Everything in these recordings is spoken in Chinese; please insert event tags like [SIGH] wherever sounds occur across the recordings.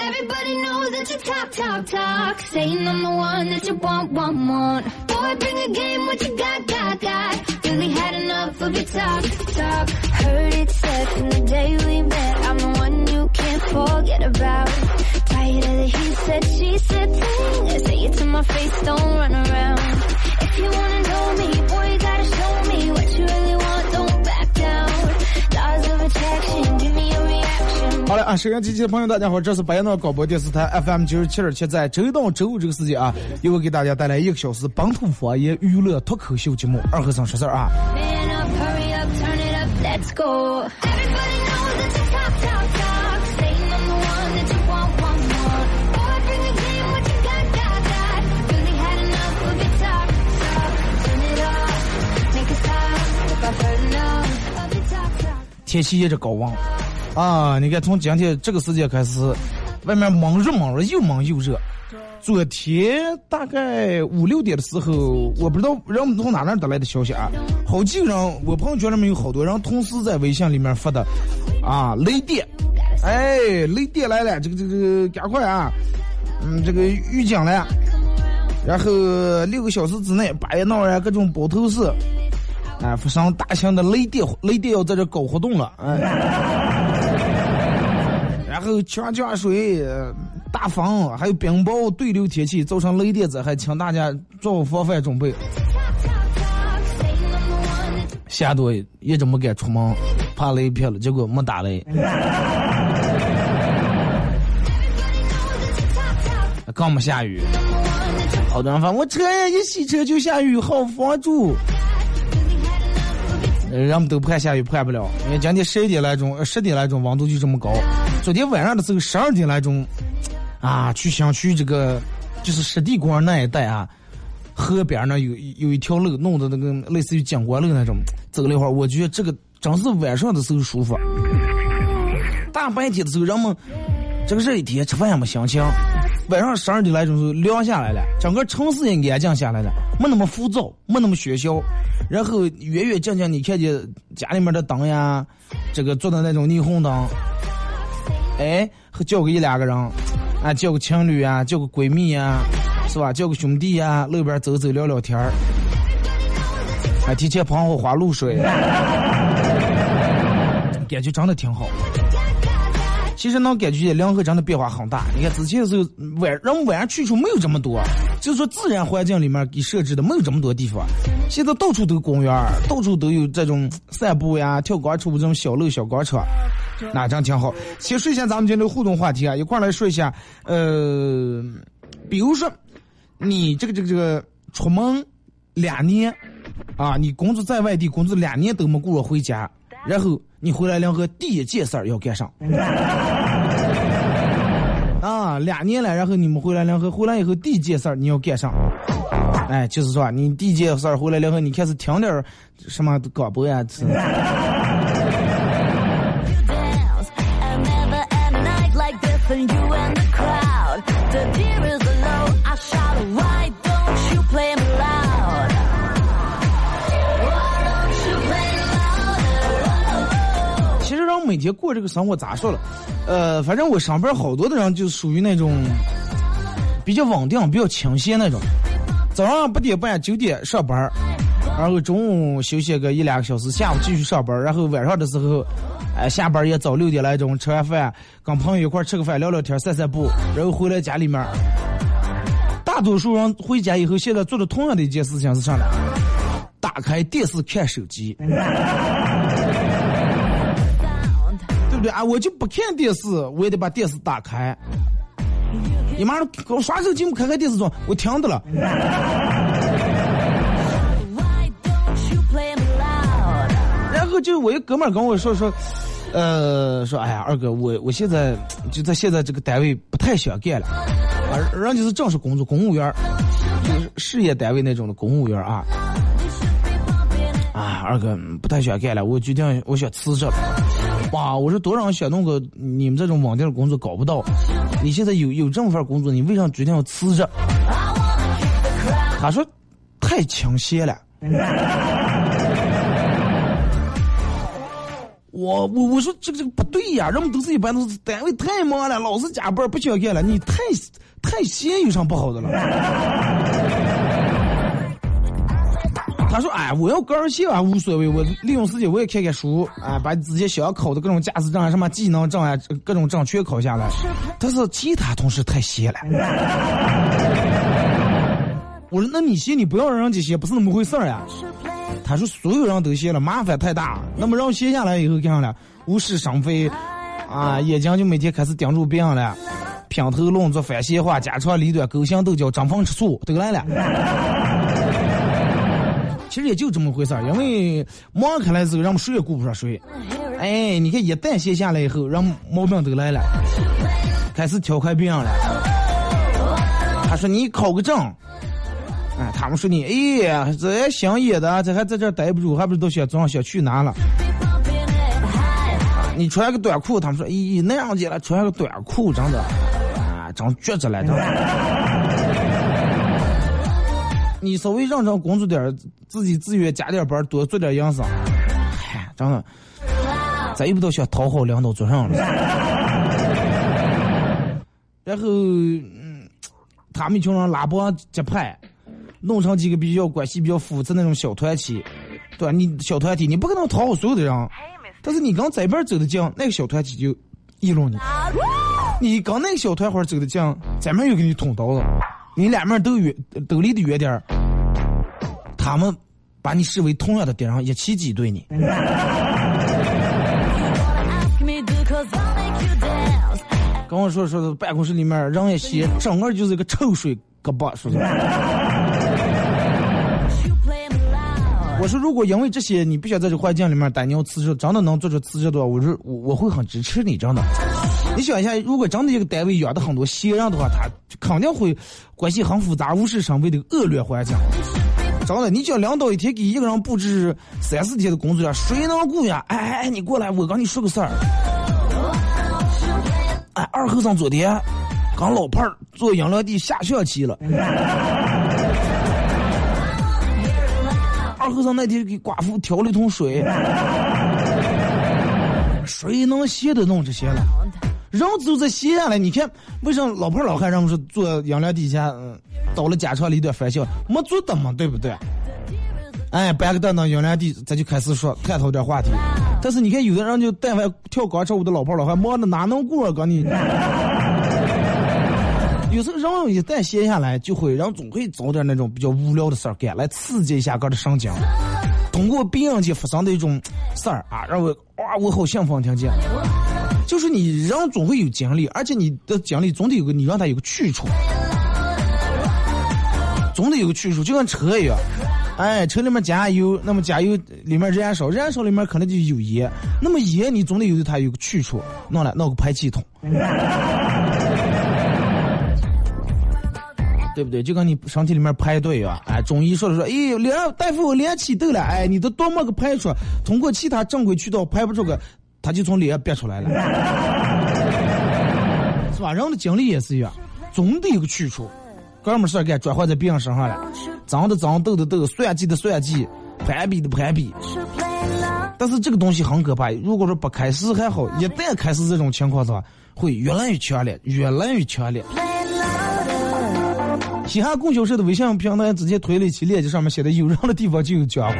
Everybody knows that you talk, talk, talk. Saying I'm the one that you want, want, want. Boy, bring a game, what you got, got, got. Really had enough of your talk, talk. Heard it said from the day we met, I'm the one you can't forget about. Tired of the he said, she said thing. I say it to my face, don't run around. If you wanna know me, boy, you got 好了啊，收音机前的朋友，大家好，这是白闹广播电视台 FM 九十七点七，在周一到周五这个时间啊，又会给大家带来一个小时本土方言娱乐脱口秀节目《二和尚说事儿》啊。天气一直高温啊！你看，从今天这个时间开始，外面猛热猛热，又猛又热。昨天大概五六点的时候，我不知道人们从哪那得来的消息啊，好几个人，我朋友圈里面有好多人同时在微信里面发的啊，雷电，哎，雷电来了，这个这个这个赶快啊，嗯，这个预警了，然后六个小时之内，八月闹呀各种包头市。哎，发生大型的雷电，雷电要在这搞活动了，哎，然后强降水、大风，还有冰雹、对流天气造成雷电灾害，请大家做好防范准备。下多一直没敢出门，怕雷劈了，结果没打雷，[LAUGHS] 刚没下雨。好多人说，我车呀一洗车就下雨，好防住。人们都盼下雨盼不了，因为今天十一点来钟，呃十点来钟温度就这么高。昨天晚上的时候十二点来钟，啊，去想去这个就是湿地公园那一带啊，河边那有有一条路，弄的那个类似于景观路那种，走了一会儿，我觉得这个真是晚上的时候舒服。大白天的时候，人们这个热一天吃饭也没心情，晚上十二点来钟时候凉下来了，整个城市也安静下来了，没那么浮躁，没那么喧嚣，然后远远近近你看见家里面的灯呀，这个做的那种霓虹灯，哎，叫个一两个人，啊，叫个情侣啊，叫个闺蜜呀，是吧？叫个兄弟呀，路边走走聊聊天儿，啊，提前喷好花露水，感觉真的挺好。其实能感觉见两河真的变化很大。你看之前的时候，晚人们晚上去处没有这么多，就是说自然环境里面给设置的没有这么多地方。现在到处都公园，到处都有这种散步呀、跳广场舞这种小路、小广场，那这样挺好。先说一下咱们今天的互动话题啊，一块来说一下，呃，比如说你这个这个这个出门两年啊，你工作在外地工作两年都没顾着回家，然后你回来两个第一件事儿要干啥？[LAUGHS] 啊，两年了，然后你们回来两个回来以后第一件事儿你要干啥？哎，就是说你第一件事儿回来两个你开始听点儿什么广播呀？[LAUGHS] 每天过这个生活咋说了？呃，反正我上班好多的人就属于那种比较稳定、比较清闲那种。早上八点半、九点上班，然后中午休息个一两个小时，下午继续上班，然后晚上的时候，哎，下班也早六点来钟，吃完饭跟朋友一块吃个饭、聊聊天、散散步，然后回来家里面。大多数人回家以后，现在做的同样的一件事情是啥呢？打开电视看手机。对啊？我就不看电视，我也得把电视打开。你妈给我刷手机，我开开电视中，我听的了。然后就我一哥们跟我说说，呃，说哎呀，二哥，我我现在就在现在这个单位不太想干了，啊，人家是正式工作，公务员，就是事业单位那种的公务员啊。啊，二哥不太想干了，我决定我想辞职了。哇，我说多少人想弄个你们这种网店的工作搞不到，你现在有有这么份工作，你为啥决定要辞职？他说太倾斜了。我我我说这个这个不对呀，人们都是一般都是单位太忙了，老是加班不想干了，你太太闲有啥不好的了？他说：“哎，我要干儿戏啊，无所谓，我利用时间我也看看书，啊，把自己想要考的各种驾驶证啊、什么技能证啊、各种证全考下来。但是其他同事太闲了。我说：那你闲，你不要让人家闲，不是那么回事儿呀。他说：所有人都闲了，麻烦太大。那么让闲下来以后，干啥了？无事生非，啊，眼睛就每天开始盯住别人了，品头论足、反闲话、家长里短、勾心斗角、争风吃醋，都来了。”其实也就这么回事儿，因为忙开来之后，人们谁也顾不上谁。哎，你看一旦歇下来以后，人毛病都来了，开始挑开病了。他说你考个证，哎，他们说你哎呀，这想野的，这还在这待不住，还不是都想早上想去哪了？你穿个短裤，他们说咦那样子了，穿个短裤真的啊，真绝着了，真的。你稍微认真工作点自己自愿加点班，多做点营生，嗨，真的，咱也不都想讨好领导做上了。然后，嗯，他们一群人拉帮结派，弄成几个比较关系比较复杂那种小团体，对吧？你小团体你不可能讨好所有的人，但是你跟这边走的近，那个小团体就议论你；你跟那个小团伙走的近，咱们又给你捅刀子。你两面都远，都离得远点儿，他们把你视为同样的敌人，一起挤兑你。跟我说说，办公室里面人一稀，整个就是一个臭水疙瘩，说是。我说，如果因为这些你不想在这环境里面待，你要辞职，真的能做出辞职的话，我说我我会很支持你，真的。你想一下，如果真的一个单位养的很多闲人的话，他肯定会关系很复杂、无事生非的恶劣环境。真的，你叫领导一天给一个人布置三四天的工作，谁能顾呀？哎哎，你过来，我跟你说个事儿。哎，二和尚昨天跟老伴儿坐养料地下象棋了。二和尚那天给寡妇挑了一桶水。谁能歇得弄这些了？人都在歇下来，你看为什么老婆老汉人们说坐阳凉底下，嗯，到了家长里边翻笑，没坐的嘛，对不对？哎，搬个凳凳阳凉地，咱就开始说探讨点话题。但是你看有的人就但凡跳广场舞的老婆老汉，忙的哪能过啊？跟你，有时候人一旦歇下来，就会人总会找点那种比较无聊的事儿干，来刺激一下个的神经。通过别人间发生的一种事儿啊，让我哇，我好兴奋，听见。就是你人总会有精力，而且你的精力总得有个你让他有个去处，总得有个去处，就跟车一样，哎，车里面加油，那么加油里面燃烧，燃烧里面可能就有烟，那么烟你总得有它有个去处，弄来弄个排气筒，对不对？就跟你身体里面排队啊，哎，中医说了说，哎，连大夫连气痘了，哎，你都多么个排出，通过其他正规渠道排不出个。他就从里边憋出来了，[LAUGHS] 是吧？人的精力也是一样，总得有个去处，哥们事儿干转换在别人身上了，脏的脏，斗的斗，算计的算计，攀比的攀比。但是这个东西很可怕，如果说不开始还好，一旦开始这种情况的话，会越来越强烈，越来越强烈。西汉供销社的微信平台直接推了一期链接，上面写的有人的地方就有江湖。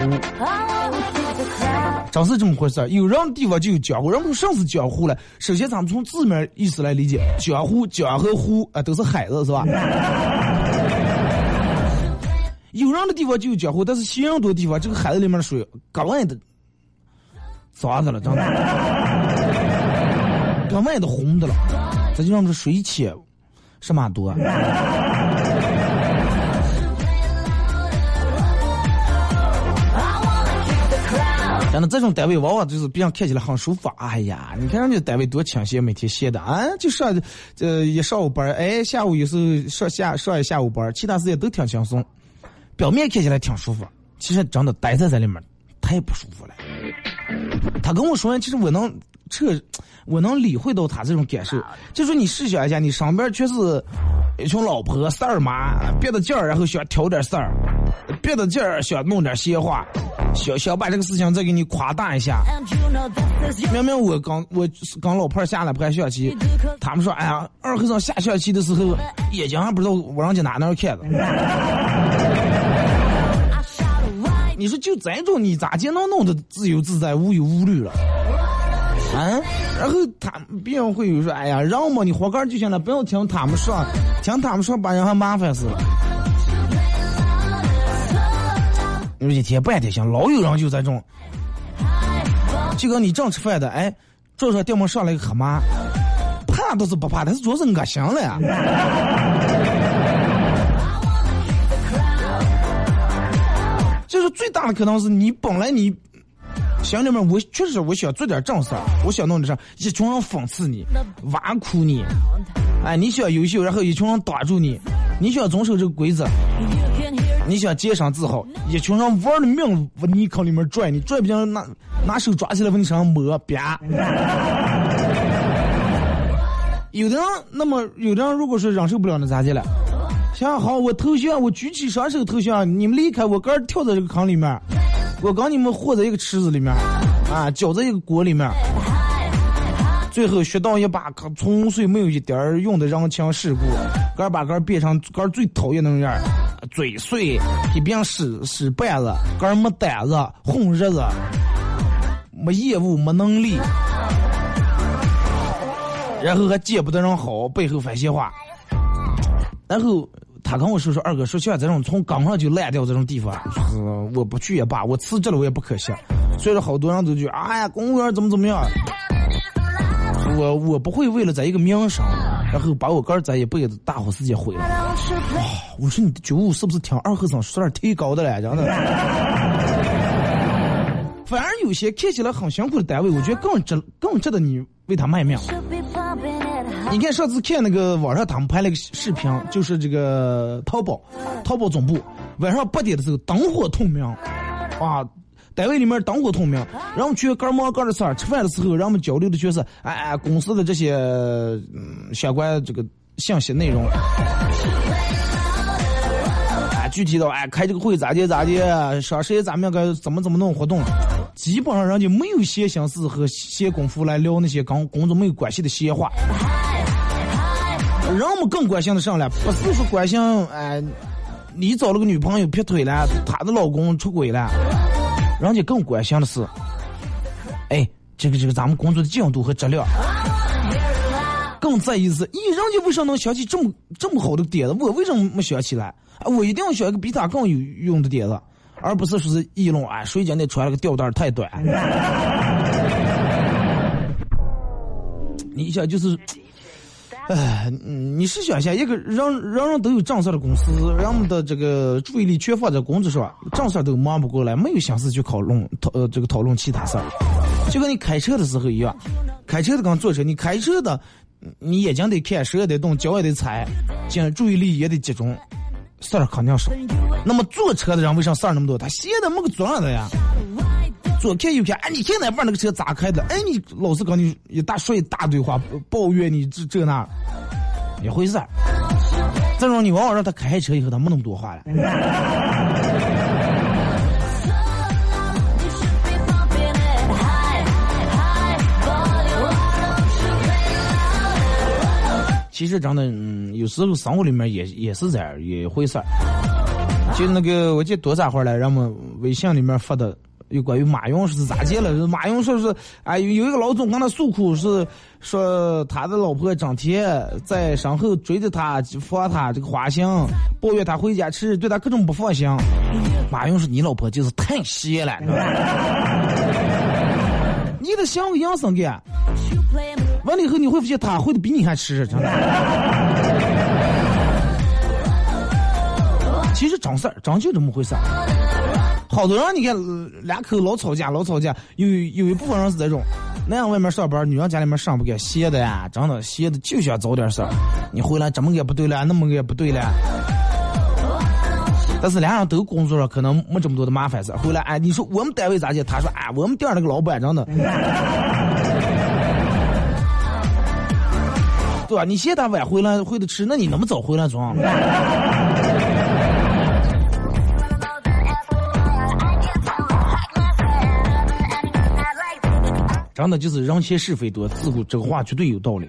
真是这么回事，有人的地方就有江湖。人们说是江湖了，首先咱们从字面意思来理解，江湖江和湖啊都是海子是吧？[LAUGHS] 有人的地方就有江湖，但是西人多的地方，这个海子里面的水格外的脏的了，真的，格外的红的了，这就让这水浅什么多。真的，这种单位往往就是别人看起来很舒服。哎呀，你看人家单位多清闲，每天闲的啊，就上呃一上午班，哎，下午有时候上下上一下午班，其他时间都挺轻松。表面看起来挺舒服，其实真的待在这里面太不舒服了。他跟我说，其实我能这我能理会到他这种感受。就说你试想一下，你上边全是一群老婆事儿妈，憋着劲儿，然后想挑点事儿，憋着劲儿想弄点闲话。想想把这个事情再给你夸大一下。明明我刚我刚老婆下来拍象棋，他们说哎呀，二和尚下象棋的时候眼睛还不知道往人家哪哪看的。[LAUGHS] 你说就这种你咋就能弄得自由自在无忧无虑了？啊？然后他别人会有说哎呀，让嘛你活干就行了，不要听他们说，听他们说把人还麻烦死了。一天半天行，老有人就在种，就跟你正吃饭的，哎，桌上电门上来个黑马，怕倒是不怕，但是主要是恶心了呀。就是最大的可能是你本来你心里面我确实我想做点正事儿，我想弄点啥，一群人讽刺你，挖苦你，哎，你想优秀，然后一群人挡住你，你想遵守这个规则。你想洁身自好，一群人玩的命往泥坑里面拽，你拽不进，拿拿手抓起来往你身上摸，啪！有的人，那么有的人，如果说忍受不了，那咋的了？想好，我投降，我举起双手投降，你们离开，我个人跳在这个坑里面，我跟你们和在一个池子里面，啊，搅在一个锅里面，最后学到一把可纯粹没有一点儿用的人情世故，个把个变成个最讨厌那种样。嘴碎，一边使使绊子，个儿没胆子，混日子，没业务，没能力，然后还见不得人好，背后说闲话。然后他跟我说说，二哥说像这种从岗上就烂掉这种地方，我不去也罢，我辞职了我也不可惜。所以说好多人都觉哎呀，公务员怎么怎么样？我我不会为了在一个名声。然后把我哥儿咱一辈子大好时间毁了。哇我说你的觉悟是不是挺二和尚说点忒高的了？真的。反而有些看起来很辛苦的单位，我觉得更值更值得你为他卖命。你看上次看那个网上他们拍了个视频，就是这个淘宝，淘宝总部晚上八点的时候灯火通明，啊。单位里面灯火通明，然后去干忙干的事儿，吃饭的时候，人们交流的就是哎公司的这些嗯相关这个信息内容。啊，具体到哎开这个会咋地咋地，双十一咱们该怎么怎么弄活动，基本上人家没有闲心思和闲工夫来聊那些跟工作没有关系的闲话。人们更关心的上来，不是说关心哎你找了个女朋友劈腿了，她的老公出轨了。人家更关心的是，哎，这个这个咱们工作的进度和质量，更在意是，咦，人家为什么能想起这么这么好的点子？我为什么没想起来？我一定要想一个比他更有用的点子，而不是说是议论啊，谁家那穿了个吊带太短？[LAUGHS] 你想就是。哎，你是想一下，一个人人人都有正事的公司，人们的这个注意力全放在工作上，正事都忙不过来，没有心思去讨论讨呃这个讨论其他事儿。就跟你开车的时候一样，开车的跟坐车，你开车的，你眼睛得看，手也得动，脚也得踩，这注意力也得集中，事儿肯定少。那么坐车的人为啥事儿那么多？他闲的没个坐的呀。左看右看，哎，你现在玩那个车咋开的？哎，你老是跟你一大说一大堆话，抱怨你这这那，一回事儿。这种你往往让他开车以后，他没那么多话了。其实真的，嗯，有时候生活里面也也是这样一回事儿。就那个，我记得多咋会儿来，人们微信里面发的。有关于马云是咋接了？马云说是，哎，有一个老总跟他诉苦，是说他的老婆张天在身后追着他，放他这个花心，抱怨他回家吃，对他各种不放心。马云说：“你老婆就是太邪了，[LAUGHS] 你的想个养生的，完了以后你会发现他会的比你还吃，真的。”其实真事儿，真就这么回事。好多人你看呃两口老吵架，老吵架，有有一部分人是这种，男人外面上班，女人家里面上不干，闲的呀，真的闲的就想找点事儿。你回来这么个不对了，那么个不对了。但是俩人都工作了，可能没这么多的麻烦事。回来哎，你说我们单位咋的？他说哎，我们店那个老板真的，对吧？你嫌他晚回来回的迟，那你那么早回来装？真的就是人嫌是非多，自古这个话绝对有道理。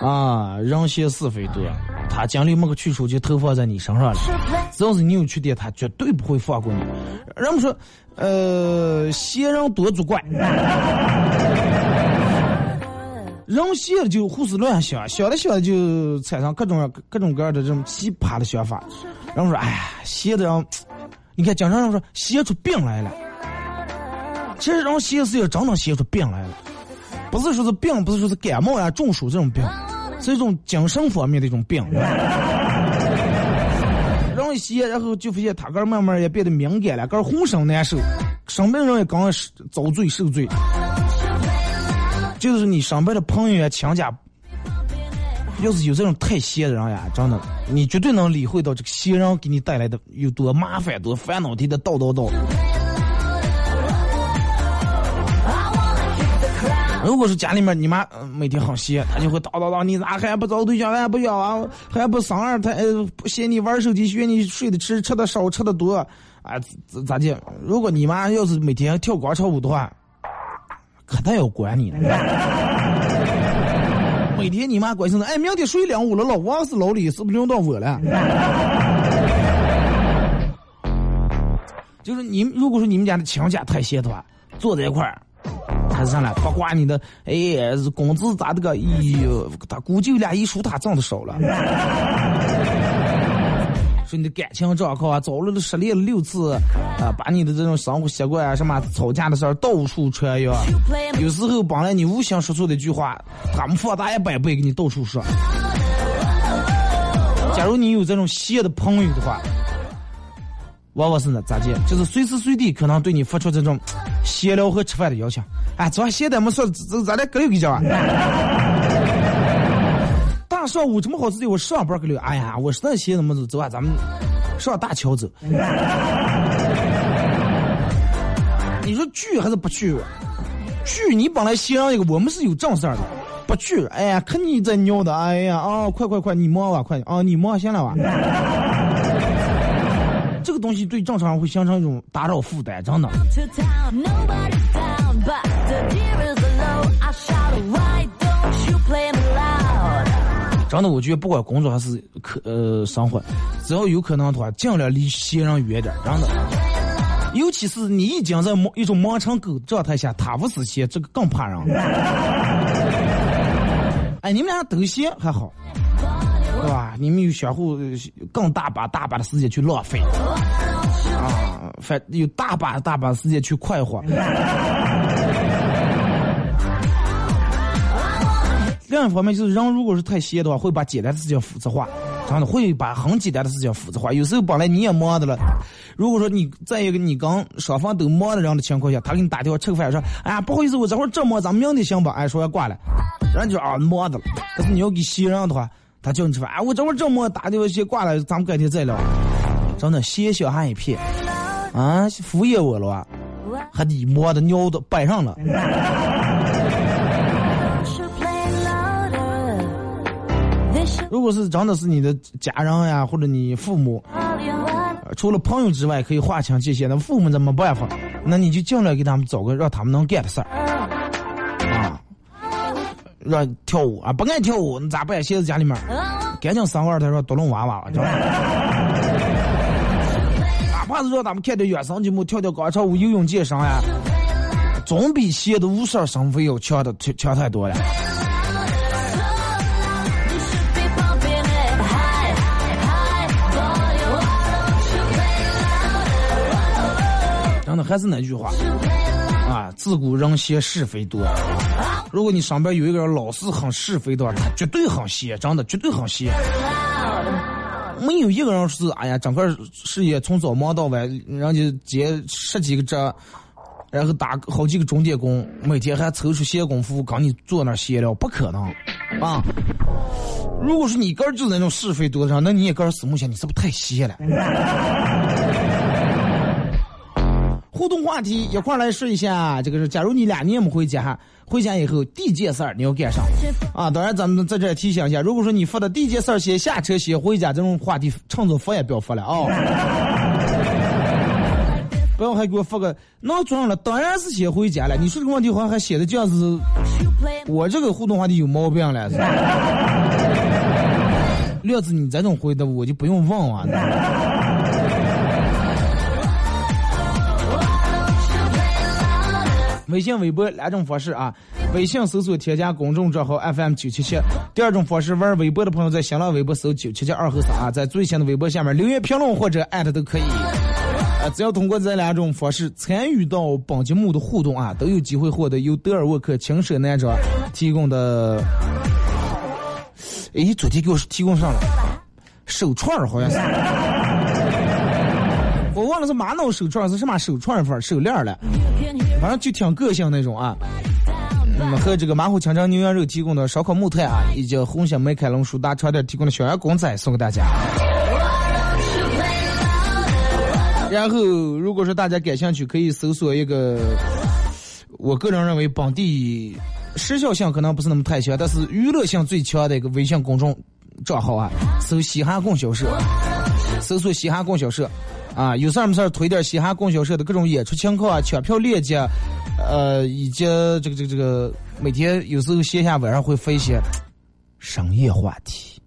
啊，人嫌是非多，他精力没个去处就投放在你身上了。只要是你有缺点，他绝对不会放过你。人们说，呃，嫌人多作怪，人闲了就胡思乱想，想着想着就产生各种各种各样的这种奇葩的想法。人们说，哎呀，闲的人，你看，经常人说闲出病来了。其实人闲是真能闲出病来了，不是说是病，不是说是感冒呀、中暑这种病，是一种精神方面的一种病。人一闲，然后就发现他个慢慢也变得敏感了，个浑身难受，生病人也刚遭罪受罪。就是你身边的朋友呀、亲家，要是有这种太闲的人呀，真的，你绝对能理会到这个闲人给你带来的有多麻烦、多烦恼，的叨叨叨。如果是家里面你妈每天很闲，她就会叨叨叨，你咋还不找对象，还不要啊，还不生二胎，嫌你玩手机，嫌你睡得迟，吃的少，吃的多，啊，咋咋的？如果你妈要是每天跳广场舞的话，可他要管你了。[LAUGHS] 每天你妈关心的，哎，明天谁领舞了？老王是老李，是不是轮到我了？[LAUGHS] 就是你，如果说你们家的亲家太闲的话，坐在一块儿。还是上来八卦你的，哎，工资咋的个？哎呦，他估计俩一数他挣的少了。[LAUGHS] 说你的感情状况啊，早了都失恋了六次，啊，把你的这种生活习惯啊，什么吵架的事儿到处传扬。有时候本来你无心说错的一句话，他们放大一百倍给你到处说。假如你有这种邪的朋友的话。往往是呢，咋介？就是随时随地可能对你发出这种 [TSK] 闲聊和吃饭的邀请。哎，昨晚闲的没说，咱咱俩搁里给讲啊？[LAUGHS] 大上午这么好时间，我上班搁里。哎呀，我实在闲的没走，走啊，咱们上大桥走。[LAUGHS] 你说去还是不去？去，你本来闲一个，我们是有正事儿的。不去，哎呀，看你在尿的，哎呀，啊，快快快，你忙吧，快，啊，你忙行了吧？这个东西对正常人会形成一种打扰负担，真的。真的，我觉得不管工作还是可呃生活，只要有可能的话，尽量离闲人远点，真的。尤其是你已经在忙一种忙成狗状态下，他不是闲，这个更怕人。哎，你们俩都闲还好。对吧？你们有相互更大把大把的时间去浪费，啊，反有大把大把时间去快活。[LAUGHS] 另一方面就是人如果是太闲的话，会把简单的事情复杂化，真的会把很简单的事情复杂化。有时候本来你也忙的了，如果说你在一个你跟双方都忙的人的情况下，他给你打电话吃个饭说，哎呀不好意思，我这会儿正忙，咱们明天行吧？哎，说要挂了，人就啊忙的了。但是你要给闲人的话。他叫你吃饭，哎，我这会儿正忙，打电话先挂了，咱们改天再聊。真的，嫌小孩一片，啊，敷衍我了啊，还你摸的尿都摆上了。如果是真的是你的家人呀，或者你父母，除了朋友之外可以划清界限，那父母怎么办法？那你就尽量给他们找个让他们能干的事儿。让跳舞啊，不爱跳舞，你咋办？现在家里面，赶紧生二胎，说独龙娃娃，知道哪怕是说咱们看点原声节目，跳跳广场舞、游泳健身呀，总比现的无事生非要强的强强太多了。真的还是那句话。啊，自古人闲是非多。如果你上边有一个人老是很是非的话，他绝对很闲，真的绝对很闲。没有一个人是哎呀，整个事业从早忙到晚，人家接十几个这，然后打好几个钟点工，每天还抽出闲工夫跟你坐那闲聊，不可能啊！如果说你个儿就是那种是非多的人，那你也个儿死木线，你是不是太闲了？互动话题一块来说一下，这个是假如你俩年没回家，回家以后第一件事儿你要干啥？啊，当然咱们在这提醒一下，如果说你发的第一件事儿先下车先回家这种话题，乘着发也不要发了啊！不要还给我发个闹钟了，当然是先回家了。你说这个问题好像还写的这样子，我这个互动话题有毛病了。[LAUGHS] 料子你这种回答我就不用问了。微信、微博两种方式啊，微信搜索添加公众账号 FM 九七七。第二种方式，玩微博的朋友在新浪微博搜九七七二和三啊，在最新的微博下面留言评论或者艾特都可以。啊，只要通过这两种方式参与到本节目的互动啊，都有机会获得由德尔沃克轻奢男装提供的。哎，昨天给我提供上了手串好像是。我忘了是玛瑙手串是什么手串法手链了。反正就挺个性那种啊，那嗯，和这个马虎清蒸牛羊肉提供的烧烤木炭啊，以及红星美凯龙舒达床垫提供的小羊公仔送给大家。然后，如果说大家感兴趣，可以搜索一个，我个人认为本地时效性可能不是那么太强，但是娱乐性最强的一个微信公众账号啊，搜嘻哈供销社，搜索嘻哈供销社。啊，有事儿没事儿推点嘻哈供销社的各种演出情况啊，抢票链接，呃，以及这个这个这个，每天有时候线下晚上会发一些商业话题。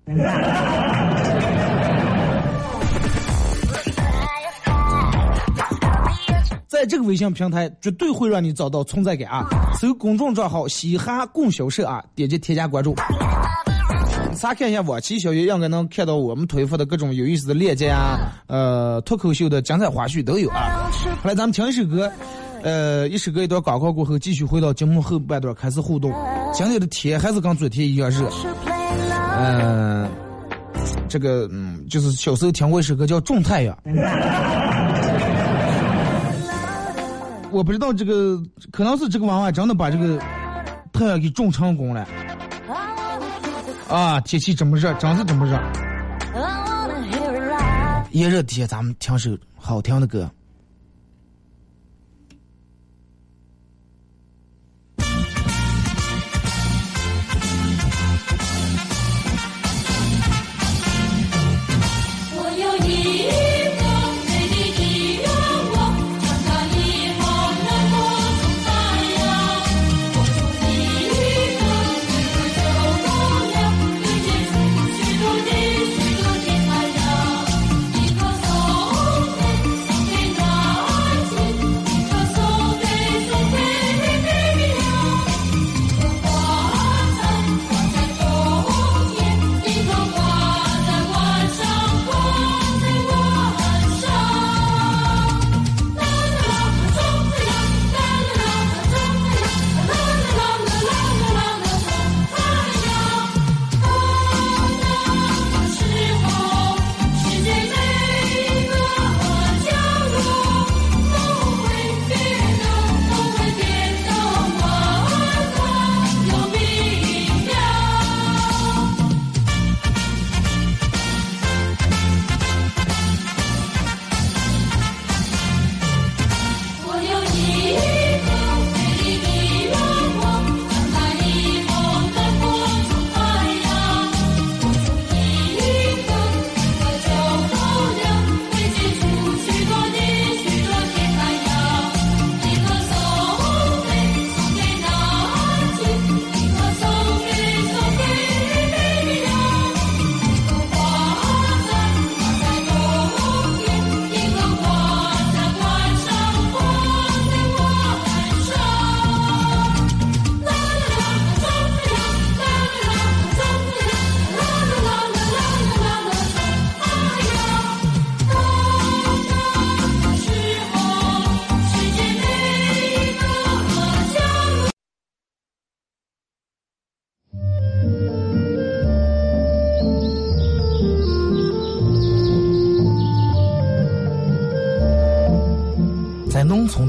在这个微信平台，绝对会让你找到存在感啊！搜公众账号“嘻哈供销社”啊，点击添加关注。查看一下往期消息，应该能看到我们推发的各种有意思的链接啊，呃，脱口秀的精彩花絮都有啊。后来咱们听一首歌，呃，一首歌一段广告过后，继续回到节目后半段开始互动。今天的天还是跟昨天一样热，嗯，这个嗯，就是小时候听过一首歌叫《种太阳》，[LAUGHS] 我不知道这个可能是这个娃娃真的把这个太阳给种成功了。啊，天气这么热，真是这么热。炎热天，咱们听首好听的歌。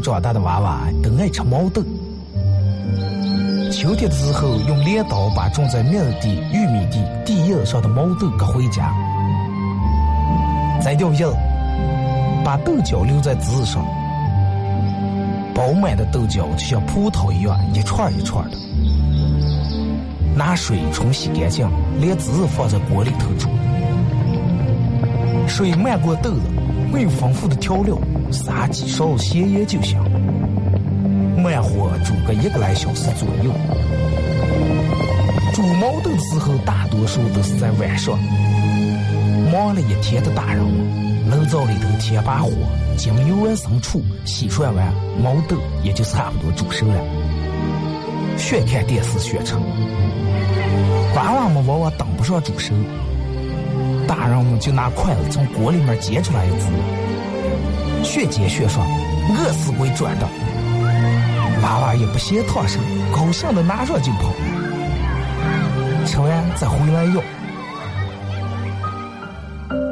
长大的娃娃都爱吃毛豆。秋天的时候，用镰刀把种在麦地、玉米地地叶上的毛豆割回家，摘掉叶，把豆角留在枝上。饱满的豆角就像葡萄一样，一串一串的。拿水冲洗干净，连籽放在锅里头煮。水漫过豆子，没有丰富的调料，撒几勺咸盐就行。慢火煮个一个来小时左右。煮毛豆的时候，大多数都是在晚上。忙了一天的大人们，炉灶里头添把火，将油温升出，洗涮完毛豆也就差不多煮熟了。学看电视学成，娃娃们往往等不上煮熟，大人们就拿筷子从锅里面夹出来一只，学接学涮，饿死鬼转的。娃娃也不嫌烫手，高兴的拿上就跑，吃完再回来要。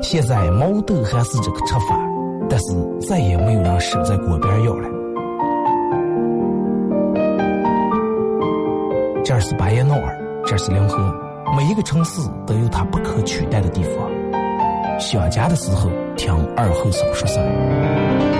现在毛豆还是这个吃法，但是再也没有人守在锅边要了。这是巴彦淖尔，这是临河，每一个城市都有它不可取代的地方。想家的时候，听二后生说事儿。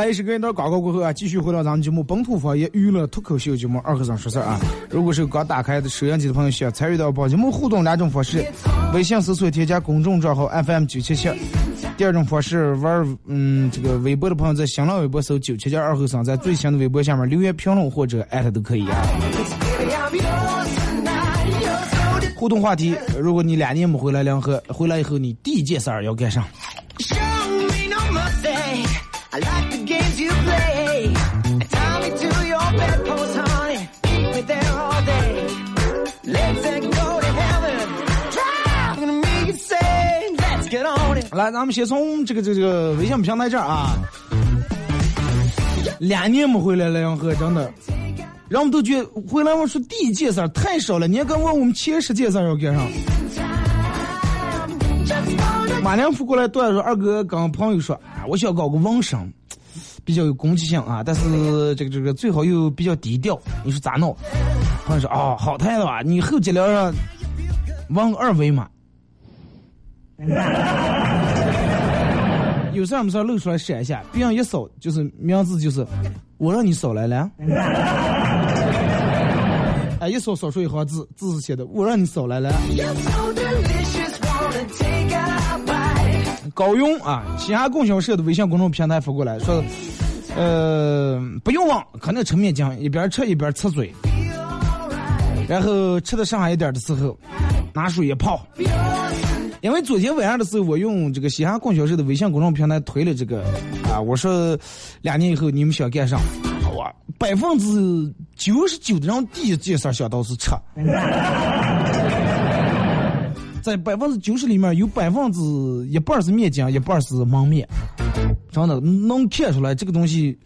来，一时隔一段广告过后啊，继续回到咱们节目《本土方言娱乐脱口秀》节目《二和尚说事儿》啊。如果是刚打开的收音机的朋友，需要参与到本节目互动两种方式：微信搜索添加公众账号 FM 九七七；第二种方式，玩嗯这个微博的朋友在新浪微博搜九七七二和尚，在最新的微博下面留言评论或者艾特都可以啊。互动话题：如果你两年没回来两河，回来以后你第一件事儿要干啥？I like the games you play. Tie me to your bedpost, honey. Keep me there all day. Let's go to heaven. Drive to me and say, let's get on it. 来，咱们先从这个这个这个微信平台这儿啊，两年没回来了，杨哥真的，让我们都觉得回来我说第一件事儿太少了，你还敢问我们前十件事儿要干啥？马良福过来对我说，二哥跟朋友说，啊，我想搞个纹身，比较有攻击性啊，但是这个这个最好又比较低调，你说咋弄？朋友说，哦，好太了吧，你后脊梁上纹二维码。有事没事露出来闪一下，别人一扫就是名字就是我让你扫来了，哎一扫扫出一行字，字是写的我让你扫来了。高勇啊，西安供销社的微信公众平台发过来说，呃，不用忘，可能吃面筋，一边吃一边擦嘴，然后吃的剩下一点的时候，拿水一泡。因为昨天晚上的时候，我用这个西安供销社的微信公众平台推了这个啊，我说两年以后你们想干啥？哇，百分之九十九的人第一件事想到是吃。在在百分之九十里面有百分之一半是面筋，一半是蒙面，真的能看出来这个东西。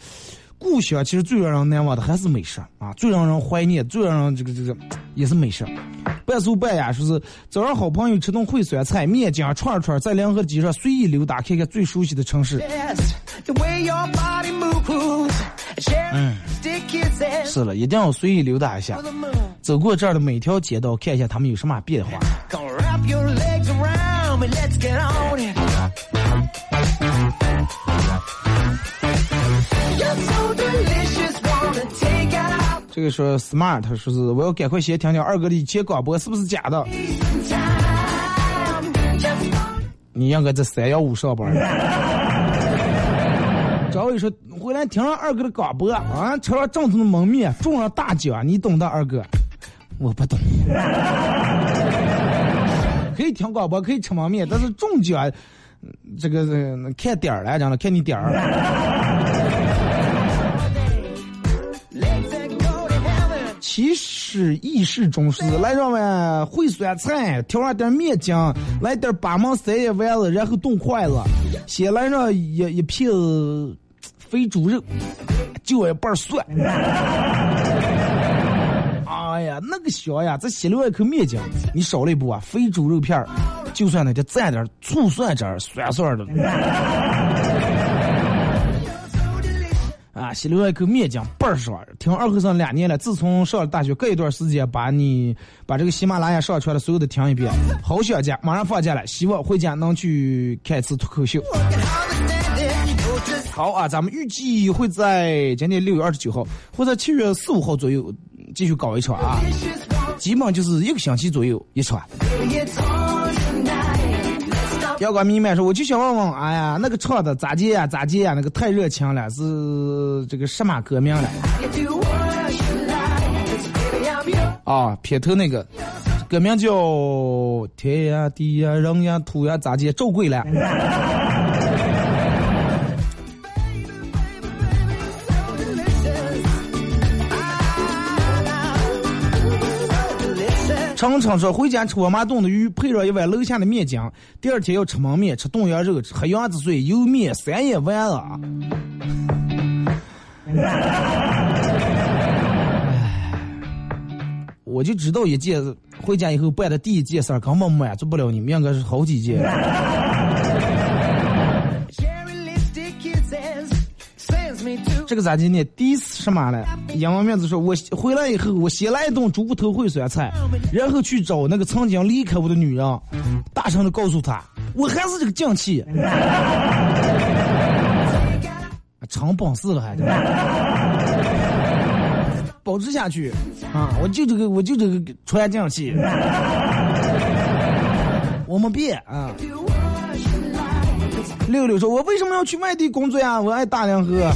故乡其实最让人难忘的还是美食啊，最让人怀念，最让人这个这个也是美食。半素半呀，说是早上好朋友吃顿烩酸菜、面筋、串串，在联合街上随意溜达，看看最熟悉的城市。嗯，是了，一定要随意溜达一下，走过这儿的每条街道，看一下他们有什么变化。这个说 smart，说是我要赶快先听听二哥的以前广播，是不是假的？你应该在三幺五上班。张伟说回来听了二哥的广播啊，吃了正宗的焖面，中了大奖，你懂的，二哥。我不懂。可以听广播，可以吃焖面，但是中奖，这个看点儿来讲了，看你点儿。其实意识中是来上碗烩酸菜，调上点面筋，来点八毛三一丸子，然后炖筷子，先来上一一片肥猪肉，就一半蒜。那个香呀！再吸溜一口面筋，你少了一步啊，肥猪肉片儿，就算那就蘸点醋蒜汁儿，酸酸的。啊，吸溜一口面筋倍儿爽。听二和尚两年了，自从上了大学，隔一段时间把你把这个喜马拉雅上传的所有的听一遍。好想家，马上放假了，希望回家能去看一次脱口秀。好啊，咱们预计会在今年六月二十九号，或者七月四五号左右继续搞一场啊，基本就是一个星期左右一场。阳光弥漫说：“我就想问问，哎呀，那个唱的咋接呀？咋接呀？那个太热情了，是这个什么歌名了？啊，片头那个歌名叫《天呀地呀人呀土呀咋接》，周贵了。”常常说回家吃我妈炖的鱼，配上一碗楼下的面筋。第二天要吃焖面，吃冻羊肉，喝羊子水，油面三也完了。我就知道一件回家以后办的第一件事儿根本满足不了你们，应该是好几件。这个咋地呢？第一次什么嘞？英文名字说：“我回来以后，我先来一顿猪骨头烩酸菜，然后去找那个曾经离开我的女人，大声的告诉她，我还是这个犟气，成本事了还保持下去啊！我就这个，我就这个传犟气，我没变啊。”六六说：“我为什么要去外地工作呀？我爱大凉河。”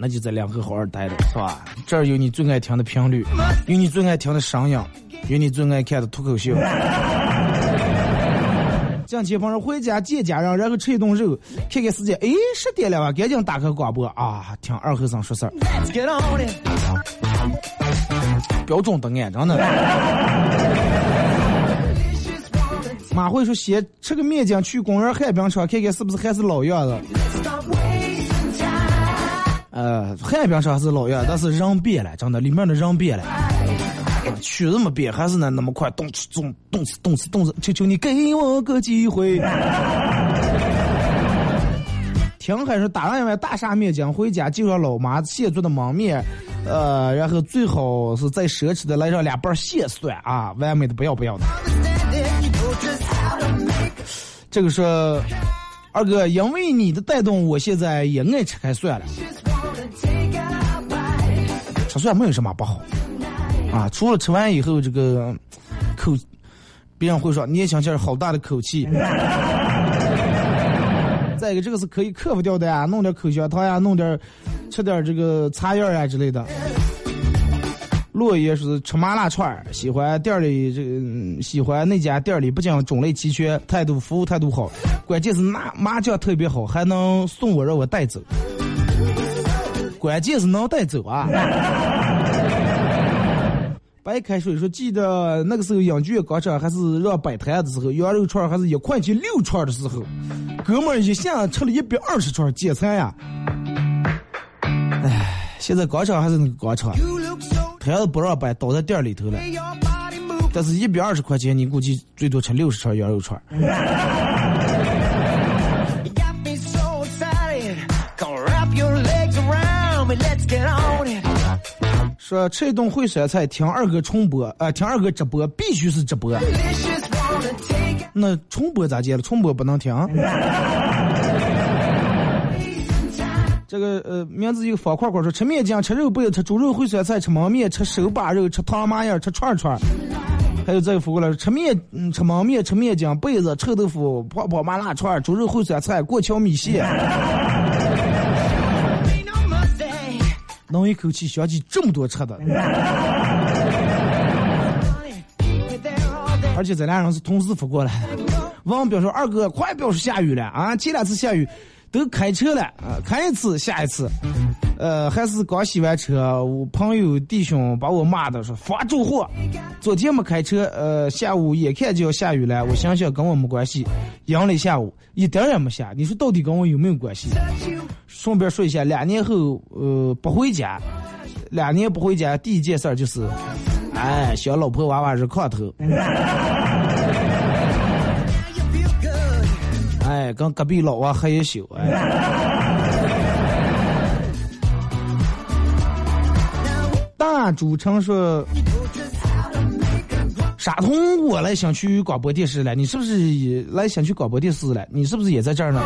那就在两河好好待着，是吧？这儿有你最爱听的频率，有你最爱听的声音，有你最爱看的脱口秀。讲起朋友回家见家人，然后吃一顿肉，看看时间，哎，十点了吧？赶紧打开广播啊，听二和尚说事儿。[LAUGHS] 标准答案，真的。马会说先吃个面筋，去公园旱冰场看看是不是还是老样子。呃，海边上还是老样，但是人变了，真的，里面的人变了。曲子没变，还是那那么快，动次动动次动次动次，求求你给我个机会。听还是打上一碗大沙面筋回家，就上老妈现做的焖面，呃，然后最好是再奢侈的来上两瓣蟹蒜啊，完美的不要不要的。这个说，二哥，因为你的带动，我现在也爱吃开蒜了。吃蒜没有什么不好，啊，除了吃完以后这个口，别人会说你也想起来好大的口气。[LAUGHS] 再一个，这个是可以克服掉的呀，弄点口香糖呀，弄点吃点这个茶叶啊之类的。落叶是吃麻辣串儿喜欢店里这个喜欢那家店里不仅种类齐全，态度服务态度好，关键是那麻将特别好，还能送我让我带走。关键是能带走啊！[LAUGHS] 白开水说，记得那个时候养鸡广场还是让摆摊的时候，羊肉串还是一块钱六串的时候，哥们儿一下吃了一百二十串，解馋呀！唉，现在广场还是那个广场摊子不让摆，倒在店里头了。但是，一百二十块钱，你估计最多吃六十串羊肉串。[LAUGHS] 说吃一顿烩酸菜，听二哥重播，呃，听二哥直播，必须是直播。那重播咋接了？重播不能听。这个呃，名字一个方块块说吃面筋、吃肉贝、吃猪肉烩酸菜、吃焖面、吃手把肉、吃汤麻叶、吃串串。还有这个扶过来说吃面，嗯，吃焖面、吃面筋、被子、臭豆腐、泡泡麻辣串、猪肉烩酸菜、过桥米线.能一口气想起这么多吃的. [LAUGHS] 而且咱俩人是同时发过来的。王彪说：“二哥，快表示下雨了啊！前两次下雨都开车了啊，开一次下一次。呃，还是刚洗完车，我朋友弟兄把我骂的说发住货。昨天没开车，呃，下午眼看就要下雨了，我想想跟我没关系，阳了一下午，一点儿也没下。你说到底跟我有没有关系？顺便说一下，两年后呃不回家，两年不回家，第一件事儿就是，哎，小老婆娃娃热炕头。[LAUGHS] ”哎，跟隔壁老王喝一宿，哎。大主城说，傻通，我来想去广播电视了，你是不是也来想去广播电视了？你是不是也在这儿呢？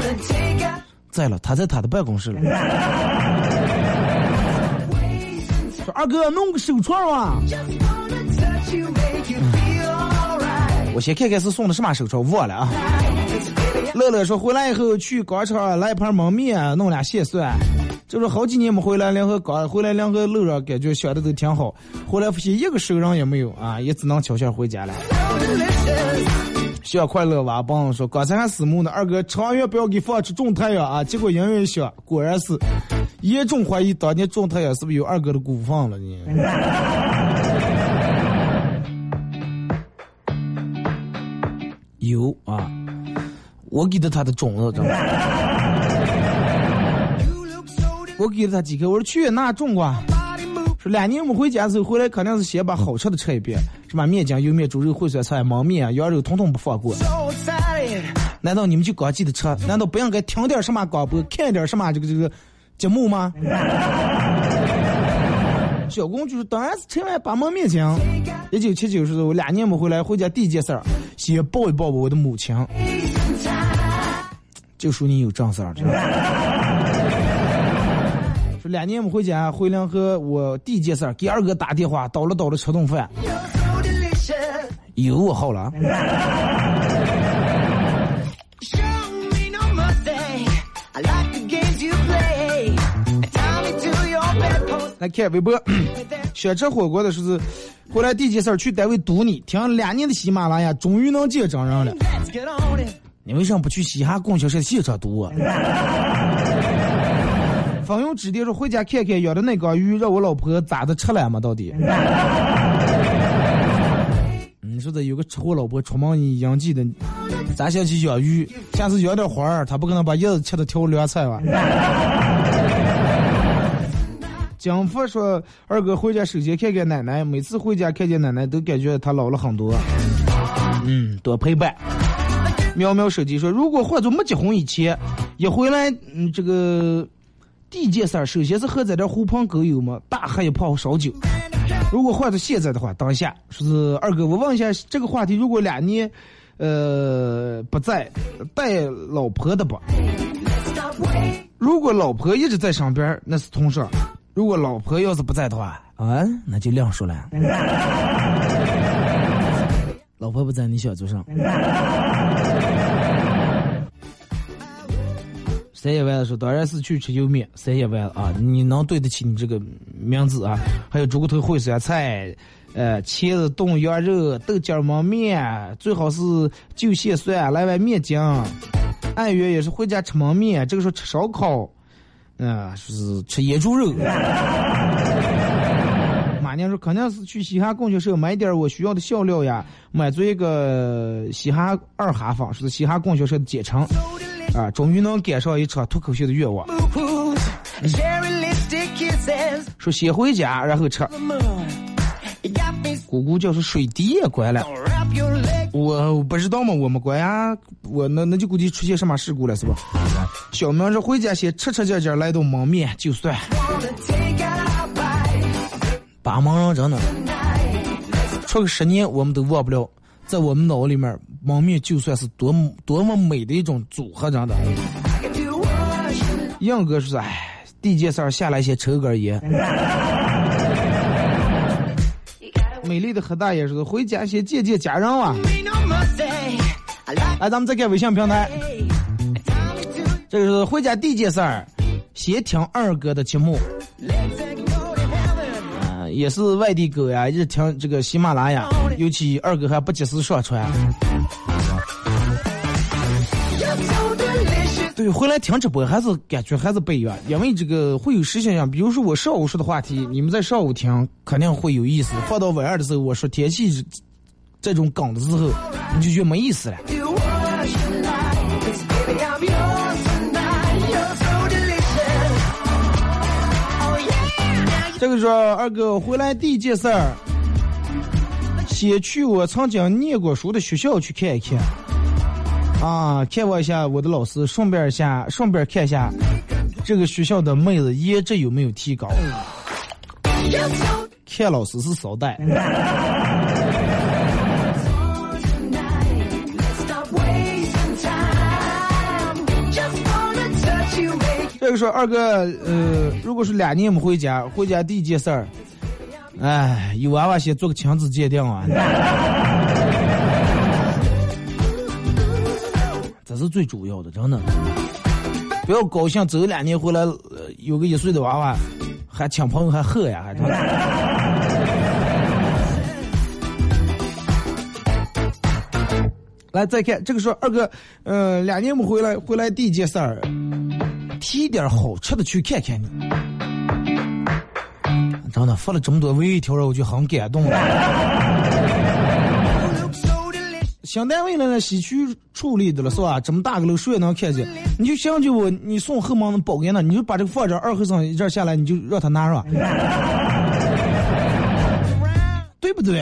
在了，他在他的办公室了。[LAUGHS] 说二哥弄个手串啊.我先看看是送的什么手串，忘了啊。乐乐说回来以后去广场来一盘焖面，弄俩蟹蒜。就是好几年没回来，两个刚回来，两个路上感觉想的都挺好，回来发现一个熟人也没有啊，也只能悄悄回家了。小快乐娃帮我说，刚才还私募呢，二哥长远不要给放出种太阳啊，结果音乐一响，果然是严重怀疑当年种太阳是不是有二哥的股份了呢？有啊，我给的他的种子，我给了他几颗，我说去那种过。说两年没回家的时候，回来肯定是先把好吃的吃一遍，什么面筋、油面、猪肉、烩酸菜、焖面、羊肉，统统不放过。难道你们就光记得吃？难道不应该听点什么广播，看点什么这个这个节目吗？小公主当然是吃完把焖面筋。一九七九时候，两年没回来，回家第一件事儿，先抱一抱我的母亲。就说你有正事儿，两年没回家，回来和我第一件事儿给二哥打电话，叨了叨了吃顿饭。有我好了。来看微博，[CLEARS THROAT] 想吃火锅的时候，回来第一件事儿去单位堵你，听了两年的喜马拉雅，终于能见真人了。你为什么不去嘻哈供销社现场堵我？方勇指点说回家看看养的那缸鱼，让我老婆咋的吃了嘛？到底？你 [LAUGHS] 说的有个吃货老婆出门你应季的，咱先去养鱼，下次养点花儿，他不可能把叶子切的挑凉菜吧？[LAUGHS] 江福说：“二哥回家首先看看奶奶，每次回家看见奶奶都感觉她老了很多。嗯，多陪伴。”喵喵手机说：“如果换做没结婚以前，一回来，嗯，这个第一件事儿，首先是喝在这狐朋狗友嘛，大喝一泡烧酒。如果换到现在的话，当下说是二哥，我问一下这个话题，如果两年，呃，不在带老婆的吧？如果老婆一直在上边，那是同事；如果老婆要是不在的话，啊，那就另说了。[LAUGHS] 老婆不在，你想做上。三千万的时候，当然是去吃油面。三千万啊，你能对得起你这个名字啊？还有猪骨头烩酸菜，呃，茄子炖羊肉，豆角焖面，最好是就蟹蒜，来碗面筋。按月也是回家吃焖面，这个时候吃烧烤，啊、是吃野猪肉。[LAUGHS] 马娘说肯定是去嘻哈供销社买点我需要的笑料呀，买做一个嘻哈二哈坊，是嘻哈供销社的简称。啊，终于能赶上一场脱口秀的愿望。说先回家，然后吃。姑姑叫是水滴也关了，我不知道嘛，我们关呀，我那那就估计出现什么事故了是吧？小明说回家先吃吃劲劲来顿焖面就算。把忙人真的，出个十年我们都忘不了，在我们脑里面，焖面就算是多么多么美的一种组合，真的。杨哥说：“哎，第一件事儿下来先抽根烟。[LAUGHS] ”美丽的何大爷说：“回家先见见家人啊。mean no mercy. I like ”来，咱们再看微信平台这个是回家第一件事儿，先听二哥的节目，也是外地狗呀，一直听这个喜马拉雅，尤其二哥还不及时上传。对，回来听直播还是感觉还是不一样，因为这个会有时间上，比如说我上午说的话题，你们在上午听肯定会有意思，放到晚上的时候我说天气这这种梗的时候，你就觉得没意思了。这个说二哥回来第一件事儿，先去我曾经念过书的学校去看一看，啊，看望一下我的老师，顺便一下，顺便看一下这个学校的妹子颜值有没有提高。看老师是捎带。[LAUGHS] 个说二哥，呃，如果是俩年没回家，回家第一件事儿，哎，有娃娃先做个亲子鉴定啊，[LAUGHS] 这是最主要的，真的。不要高兴，走两年回来，有个一岁的娃娃，还请朋友还喝呀，还他妈。[LAUGHS] 来再看这个说二哥，呃，两年没回来，回来第一件事儿，提点好吃的去看看你。真的发了这么多微一条，我就很感动了。像单位呢，西区处理的了是吧？这么大个楼，谁也能看见。你就想起我，你送后门的保安呢，你就把这个放这二后生一这下来，你就让他拿是吧？对不对？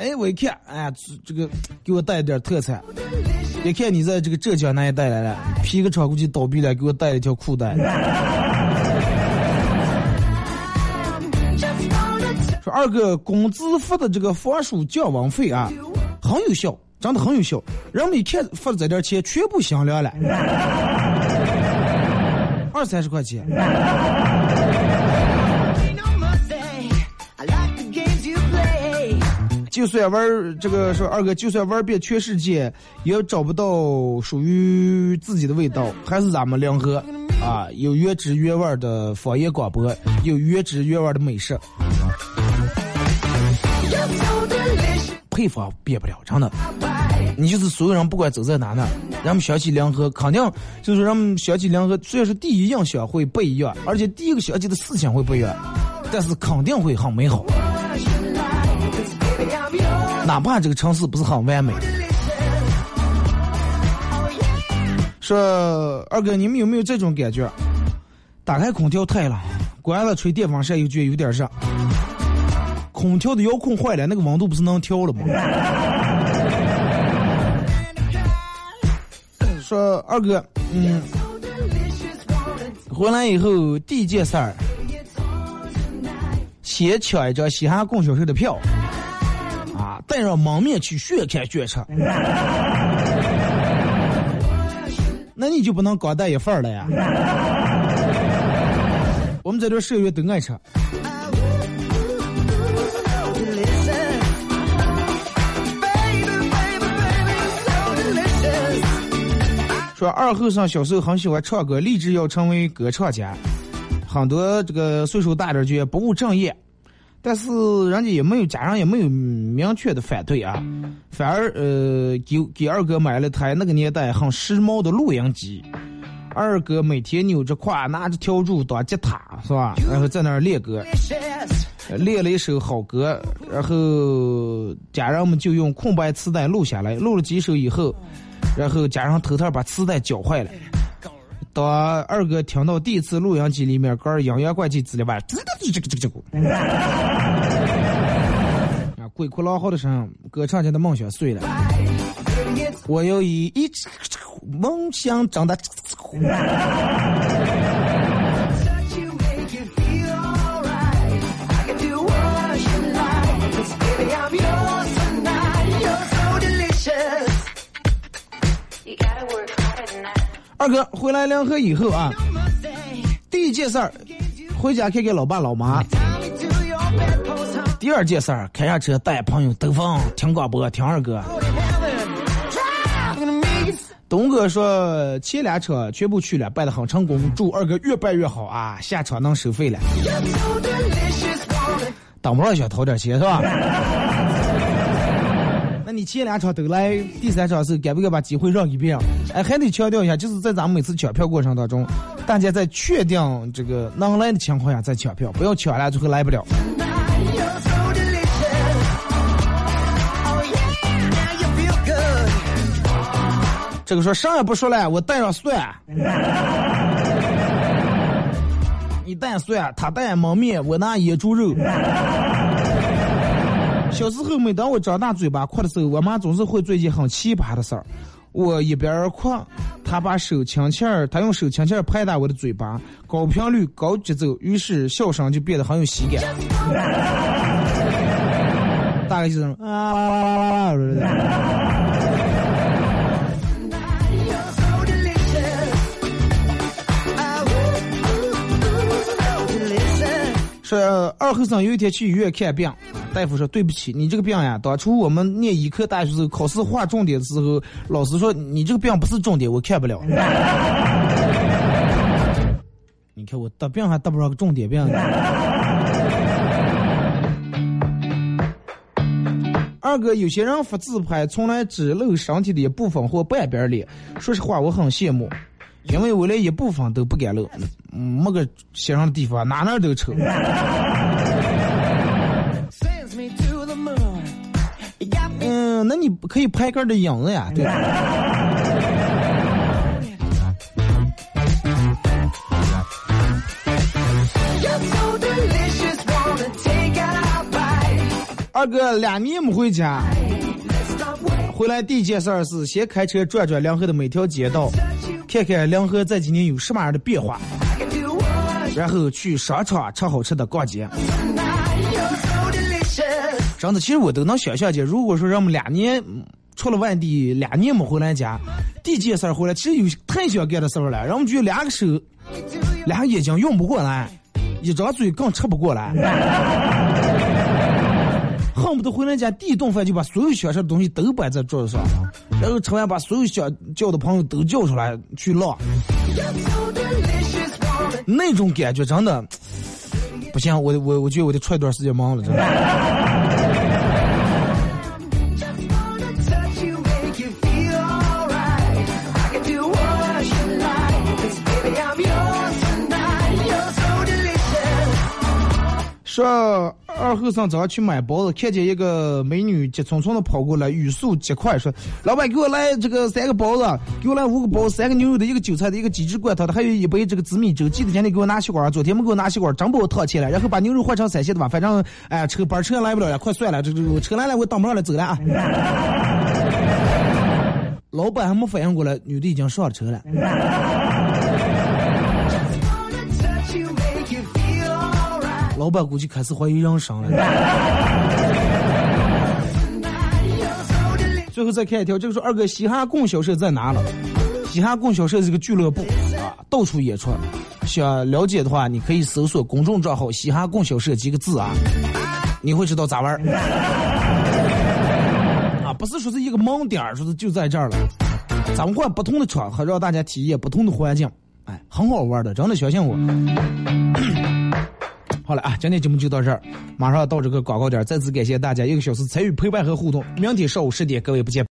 哎，我一看，哎，这个给我带点特产。一看你在这个浙江那一带来了，皮革厂估计倒闭了，给我带了一条裤带。[LAUGHS] 说二哥，工资发的这个防暑降温费啊，很有效，真的很有效。人们一看发的这点钱，全部响亮了，二三十块钱。就算玩这个说二哥，就算玩遍全世界，也找不到属于自己的味道，还是咱们临河啊，有原汁原味的方言广播，有原汁原味的美食，配方变不了，真的。你就是所有人不管走在哪呢，人们想起梁河，肯定就是人们想起梁河，虽然说第一印象会不一样，而且第一个想起的事情会不一样，但是肯定会很美好，哪怕这个城市不是很完美。说二哥，你们有没有这种感觉？打开空调太冷，关了吹电风扇又觉得有点热。空调的遥控坏了，那个温度不是能调了吗？[LAUGHS] 说二哥，嗯，回来以后第一件事儿，先抢一张西汉供销社的票，带上蒙面去炫看炫吃。[LAUGHS] 那你就不能光带一份儿了呀？[LAUGHS] 我们在这社员都爱吃。说二后生小时候很喜欢唱歌，立志要成为歌唱家。很多这个岁数大点儿就不务正业，但是人家也没有家人也没有明确的反对啊，反而呃给给二哥买了台那个年代很时髦的录音机，二哥每天扭着胯，拿着笤帚当吉他，是吧？然后在那儿练歌，练了一首好歌，然后家人们就用空白磁带录下来，录了几首以后，然后家人偷偷把磁带搅坏了。当二哥听到第一次录音机里面歌儿阴阳怪气滋里吧，这个这个这个这个，[LAUGHS] 啊，鬼哭狼嚎的声，歌唱家的梦想碎了。我要以一梦想长大。二哥回来两河以后啊，第一件事儿，回家看看老爸老妈。第二件事儿，开下车带朋友兜风，听广播，听二哥。东哥说前俩车全部去了，办得很成功，祝二哥越办越好啊！下场能收费了，当不上想掏点钱是吧？那你前两场都来，第三场是该不该把机会让一遍？哎，还得强调一下，就是在咱们每次抢票过程当中，大家在确定这个能来的情况下再抢票，不要抢了最后来不了。这个说啥也不说了，我带上蒜。你带蒜，他带焖面，我拿野猪肉。小时候，每当我张大嘴巴哭的时候，我妈总是会做一件很奇葩的事儿。我一边哭，她把手轻轻儿，她用手轻轻儿拍打我的嘴巴，高频率、高节奏，于是笑声就变得很有喜感。大概就是那种啊啦啦啦啦啦。You're so delicious. Ah, ooh, ooh, ooh, so delicious. 说二后生有一天去医院看病，大夫说对不起，你这个病呀，当初我们念医科大学时候考试划重点的时候，老师说你这个病不是重点，我看不了。[LAUGHS] 你看我得病还得不上个重点病。二哥，有些人发自拍从来只露身体的一部分或半边脸，说实话我很羡慕，因为我连一部分都不敢露，嗯没个欣赏的地方，哪哪都丑。那你可以拍个儿的影子呀，对吧？二哥两年没回家，回来第一件事儿是先开车转转梁河的每条街道，看看梁河这几年有什么样的变化，然后去商场吃好吃的逛街。真的，其实我都能想象见，如果说让我们两年出了外地，两年没回来家，第一件事回来，其实有太想干的事儿了，让我们觉得两个手、两个眼睛用不过来，一张嘴更吃不过来。[LAUGHS] 恨不得回来家第一顿饭就把所有想吃的东西都摆在桌子上，然后吃完把所有想叫的朋友都叫出来去唠，那种感觉真的不行，我我我觉得我得踹一段时间忙了，真的。说二后生早上去买包子，看见一个美女急匆匆的跑过来，语速极快，说：“老板，给我来这个三个包子，给我来五个包，三个牛肉的，一个韭菜的，一个鸡汁灌汤的，还有一杯这个紫米粥。记得今天给我拿吸管，昨天没给我拿吸管，真把我烫起来。然后把牛肉换成三鲜的吧，反正哎，车班车来不了了，快算了，这这车来了，我挡不上了，走了啊。”老板还没反应过来，女的已经上车了。老板估计开始怀疑人生了。[LAUGHS] 最后再看一条，这个说二哥嘻哈供销社在哪了？嘻哈供销社是个俱乐部啊，到处演出。想了解的话，你可以搜索公众账号“嘻哈供销社”几个字啊，你会知道咋玩儿。啊，不是说是一个盲点儿，说是就在这儿了。咱们换不同的场合，让大家体验不同的环境，哎，很好玩的，真的相信我。好了啊，今天节目就到这儿，马上到这个广告点，再次感谢大家一个小时参与陪伴和互动。明天上午十点，各位不见。